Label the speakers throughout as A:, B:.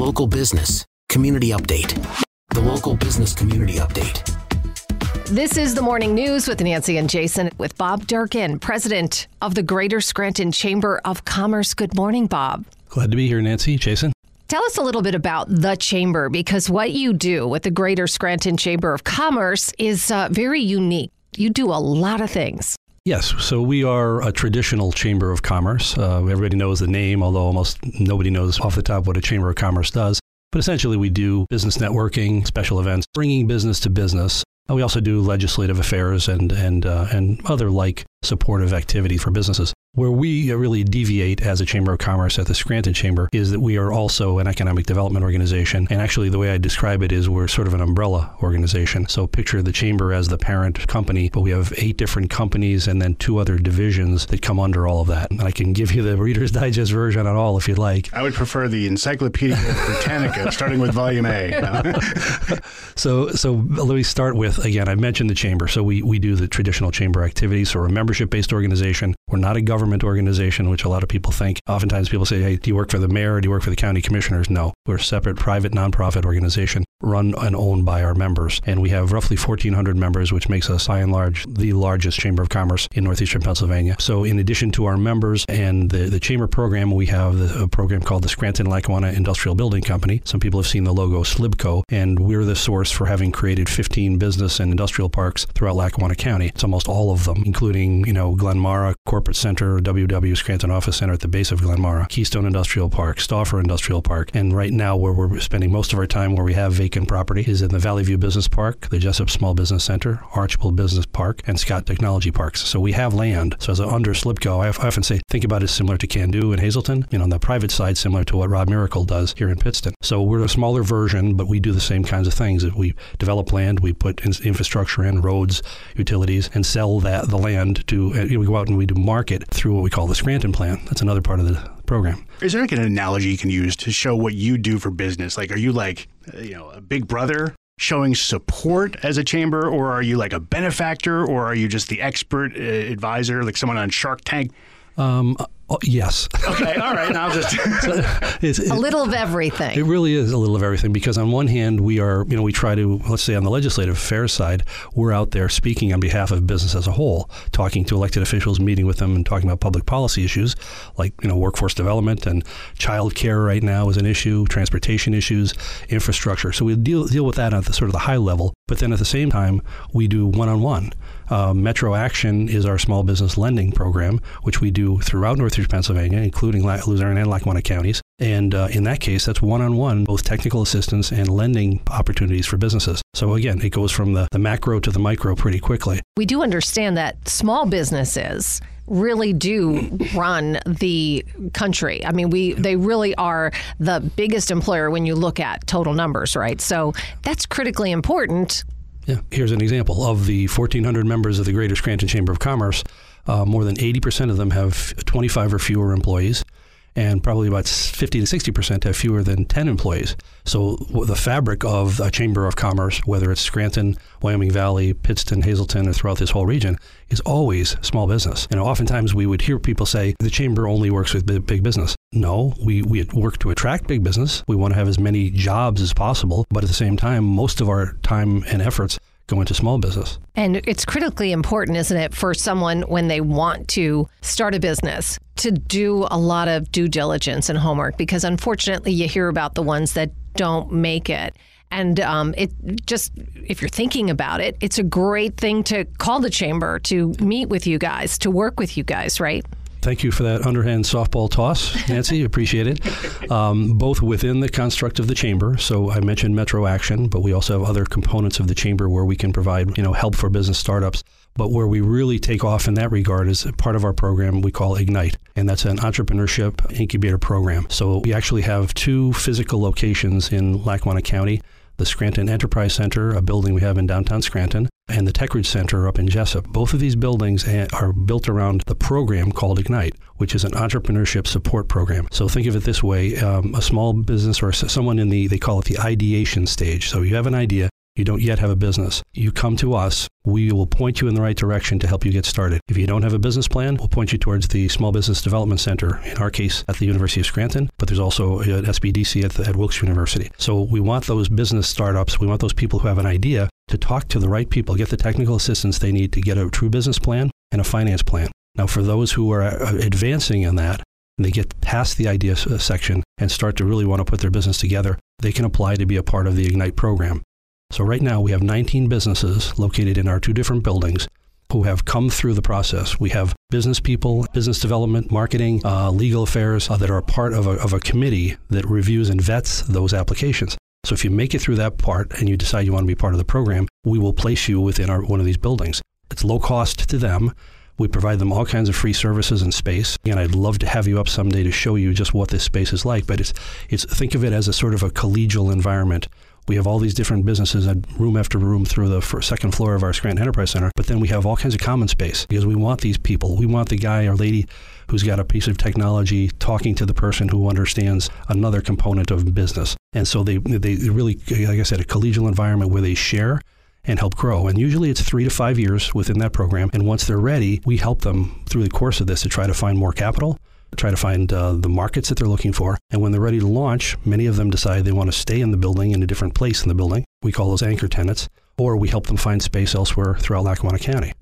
A: local business community update. The local business community update.
B: This is the morning news with Nancy and Jason with Bob Durkin, president of the Greater Scranton Chamber of Commerce. Good morning, Bob.
C: Glad to be here, Nancy. Jason.
B: Tell us a little bit about the chamber because what you do with the Greater Scranton Chamber of Commerce is uh, very unique. You do a lot of things.
C: Yes, so we are a traditional chamber of commerce. Uh, everybody knows the name, although almost nobody knows off the top what a chamber of commerce does. But essentially, we do business networking, special events, bringing business to business. We also do legislative affairs and and uh, and other like supportive activity for businesses. Where we really deviate as a Chamber of Commerce at the Scranton Chamber is that we are also an economic development organization. And actually, the way I describe it is we're sort of an umbrella organization. So picture the Chamber as the parent company, but we have eight different companies and then two other divisions that come under all of that. And I can give you the Reader's Digest version on all if you'd like.
D: I would prefer the Encyclopedia Britannica, starting with Volume A.
C: so, so let me start with again. I mentioned the chamber, so we we do the traditional chamber activities. So we're a membership-based organization. We're not a government organization, which a lot of people think. Oftentimes, people say, "Hey, do you work for the mayor? Or do you work for the county commissioners?" No, we're a separate, private, nonprofit organization run and owned by our members, and we have roughly 1,400 members, which makes us, by and large, the largest chamber of commerce in northeastern Pennsylvania. So, in addition to our members and the the chamber program, we have the, a program called the Scranton Lackawanna Industrial Building Company. Some people have seen the logo SLIBCO, and we're the source for having created 15 business and industrial parks throughout Lackawanna County. It's almost all of them, including you know Glenmaura Corporate Center, WW Scranton Office Center at the base of Glenmaura, Keystone Industrial Park, Stauffer Industrial Park, and right now where we're spending most of our time where we have vacant property is in the Valley View Business Park, the Jessup Small Business Center, Archbald Business Park, and Scott Technology Parks. So we have land. So as a under SLIBCO, I often say think about it similar to Can-Do in Hazleton, you know, on the private side similar to what Rob Mericle does here in Pittston. So we're a smaller version, but we do the same kinds of things. We develop land, we put in infrastructure in, roads, utilities, and sell that the land to, we go out and we do market through what we call the Scranton Plan. That's another part of the program.
D: Is there like an analogy you can use to show what you do for business? Like, are you like, uh, you know, a big brother showing support as a chamber, or are you like a benefactor, or are you just the expert uh, advisor, like someone on Shark Tank?
C: Um, Oh, yes.
D: Okay. All right. Now just
C: it's,
B: a little of everything.
C: It really is a little of everything because on one hand we are, you know, we try to let's say on the legislative affairs side, we're out there speaking on behalf of business as a whole, talking to elected officials, meeting with them, and talking about public policy issues like you know workforce development and child care right now is an issue, transportation issues, infrastructure. So we deal deal with that at the sort of the high level, but then at the same time we do one on one. Metro Action is our small business lending program, which we do throughout Northeast Pennsylvania, including Luzerne and Lackawanna counties. And uh, in that case, that's one on one, both technical assistance and lending opportunities for businesses. So again, it goes from the, the macro to the micro pretty quickly.
B: We do understand that small businesses really do run the country. I mean, we they really are the biggest employer when you look at total numbers, right? So that's critically important.
C: Yeah. Here's an example of the 1,400 members of the Greater Scranton Chamber of Commerce. Uh, more than 80% of them have 25 or fewer employees, and probably about 50 to 60% have fewer than 10 employees. So the fabric of a chamber of commerce, whether it's Scranton, Wyoming Valley, Pittston, Hazleton, or throughout this whole region, is always small business. And oftentimes we would hear people say the chamber only works with big business. No, we, we work to attract big business. We want to have as many jobs as possible, but at the same time, most of our time and efforts go into small business.
B: And it's critically important, isn't it, for someone when they want to start a business to do a lot of due diligence and homework because unfortunately you hear about the ones that don't make it. And um, it just, if you're thinking about it, it's a great thing to call the chamber to meet with you guys, to work with you guys, right?
C: Thank you for that underhand softball toss, Nancy. Appreciate it. Um, both within the construct of the chamber. So I mentioned Metro Action, but we also have other components of the chamber where we can provide, you know, help for business startups. But where we really take off in that regard is part of our program we call Ignite, and that's an entrepreneurship incubator program. So we actually have two physical locations in Lackawanna County the Scranton Enterprise Center, a building we have in downtown Scranton, and the TechRidge Center up in Jessup. Both of these buildings are built around the program called Ignite, which is an entrepreneurship support program. So think of it this way um, a small business or someone in the, they call it the ideation stage. So you have an idea, you don't yet have a business, you come to us. We will point you in the right direction to help you get started. If you don't have a business plan, we'll point you towards the Small Business Development Center, in our case at the University of Scranton, but there's also an SBDC at, the, at Wilkes University. So we want those business startups, we want those people who have an idea to talk to the right people, get the technical assistance they need to get a true business plan and a finance plan. Now, for those who are uh, advancing in that, and they get past the idea uh, section and start to really want to put their business together, they can apply to be a part of the Ignite program. So right now we have 19 businesses located in our two different buildings who have come through the process. We have business people, business development, marketing, uh, legal affairs uh, that are part of a, of a committee that reviews and vets those applications. So if you make it through that part and you decide you want to be part of the program, we will place you within our, one of these buildings. It's low cost to them. We provide them all kinds of free services and space. And I'd love to have you up someday to show you just what this space is like. But it's, it's think of it as a sort of a collegial environment we have all these different businesses room after room through the second floor of our Scranton Enterprise Center. But then we have all kinds of common space because we want these people. We want the guy or lady who's got a piece of technology talking to the person who understands another component of business. And so they, they really, like I said, a collegial environment where they share and help grow. And usually it's three to five years within that program. And once they're ready, we help them through the course of this to try to find more capital try to find uh, the markets that they're looking for. And when they're ready to launch, many of them decide they want to stay in the building in a different place in the building. We call those anchor tenants, or we help them find space elsewhere throughout Lackawanna County.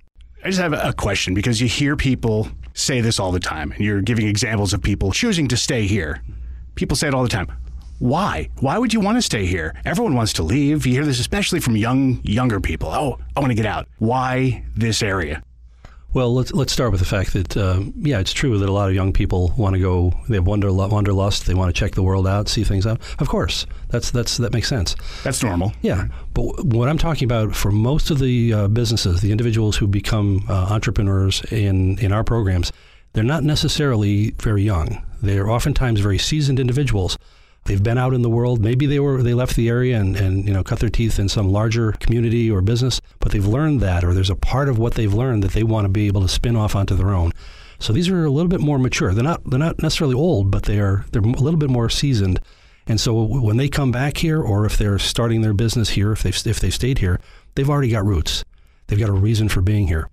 D: I just have a question because you hear people say this all the time, and you're giving examples of people choosing to stay here. People say it all the time. Why? Why would you want to stay here? Everyone wants to leave. You hear this especially from young, younger people. Oh, I want to get out. Why this area?
C: Well, let's let's start with the fact that uh, yeah, it's true that a lot of young people want to go. They have wonder wanderlust. They want to check the world out, see things out. Of course, that's that's that makes sense.
D: That's normal.
C: Yeah, but what I'm talking about for most of the uh, businesses, the individuals who become uh, entrepreneurs in in our programs, they're not necessarily very young. They're oftentimes very seasoned individuals They've been out in the world. Maybe they were they left the area and, and you know cut their teeth in some larger community or business, but they've learned that, or there's a part of what they've learned that they want to be able to spin off onto their own. So these are a little bit more mature. They're not they're not necessarily old, but they are they're a little bit more seasoned. And so when they come back here, or if they're starting their business here, if they've if they've stayed here, they've already got roots. They've got a reason for being here.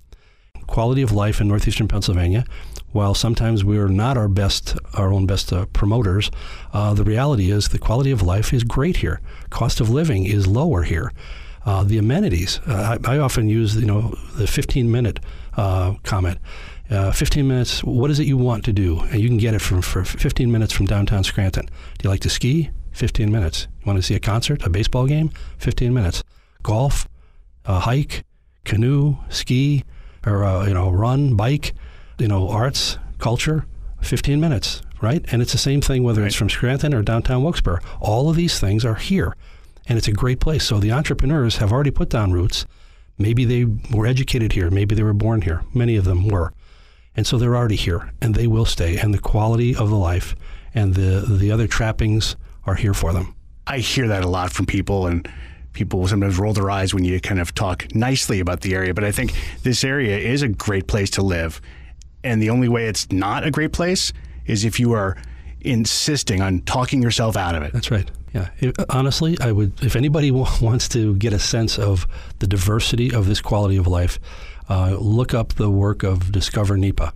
C: Quality of life in northeastern Pennsylvania while sometimes we're not our best, our own best uh, promoters, uh, the reality is the quality of life is great here. Cost of living is lower here. Uh, the amenities. Uh, I, I, often use, you know, the 15 minute uh, comment. Uh, 15 minutes. What is it you want to do? And you can get it from for 15 minutes from downtown Scranton. Do you like to ski? 15 minutes. You want to see a concert, a baseball game? 15 minutes. Golf, a hike, canoe, ski, or uh, you know, run, bike you know, arts, culture, 15 minutes, right? And it's the same thing whether right. it's from Scranton or downtown Wilkes-Barre. All of these things are here, and it's a great place. So the entrepreneurs have already put down roots. Maybe they were educated here. Maybe they were born here. Many of them were. And so they're already here, and they will stay. And the quality of the life and the, the other trappings are here for them.
D: I hear that a lot from people, and people sometimes roll their eyes when you kind of talk nicely about the area. But I think this area is a great place to live and the only way it's not a great place is if you are insisting on talking yourself out of it.
C: That's right. Yeah. Honestly, I would, if anybody wants to get a sense of the diversity of this quality of life, uh, look up the work of Discover NEPA.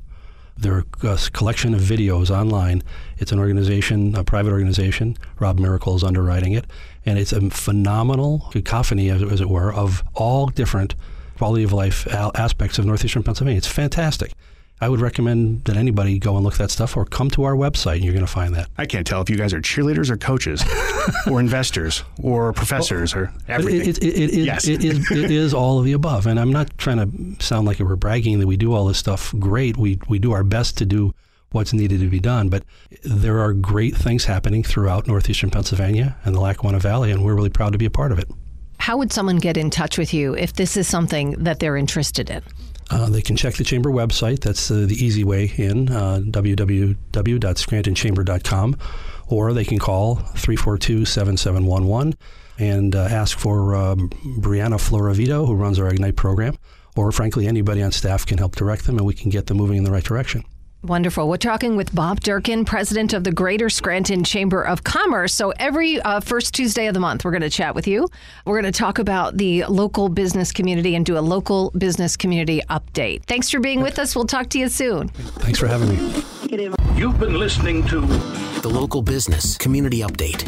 C: They're a collection of videos online. It's an organization, a private organization. Rob Mericle is underwriting it. And it's a phenomenal cacophony, as, as it were, of all different quality of life aspects of northeastern Pennsylvania. It's fantastic. I would recommend that anybody go and look at that stuff or come to our website and you're going to find that.
D: I can't tell if you guys are cheerleaders or coaches or investors or professors or everything.
C: It, it, it,
D: Yes.
C: it is all of the above. And I'm not trying to sound like we're bragging that we do all this stuff great. We, we do our best to do what's needed to be done. But there are great things happening throughout northeastern Pennsylvania and the Lackawanna Valley, and we're really proud to be a part of it.
B: How would someone get in touch with you if this is something that they're interested in?
C: Uh, they can check the chamber website. That's uh, the easy way in, uh, www.scrantonchamber.com. Or they can call 342 7711 and uh, ask for um, Brianna Floravito, who runs our Ignite program. Or, frankly, anybody on staff can help direct them and we can get them moving in the right direction.
B: Wonderful. We're talking with Bob Durkin, president of the Greater Scranton Chamber of Commerce. So every uh, first Tuesday of the month, we're going to chat with you. We're going to talk about the local business community and do a local business community update. Thanks for being with us. We'll talk to you soon.
C: Thanks for having me.
E: You've been listening to
A: The local business community update.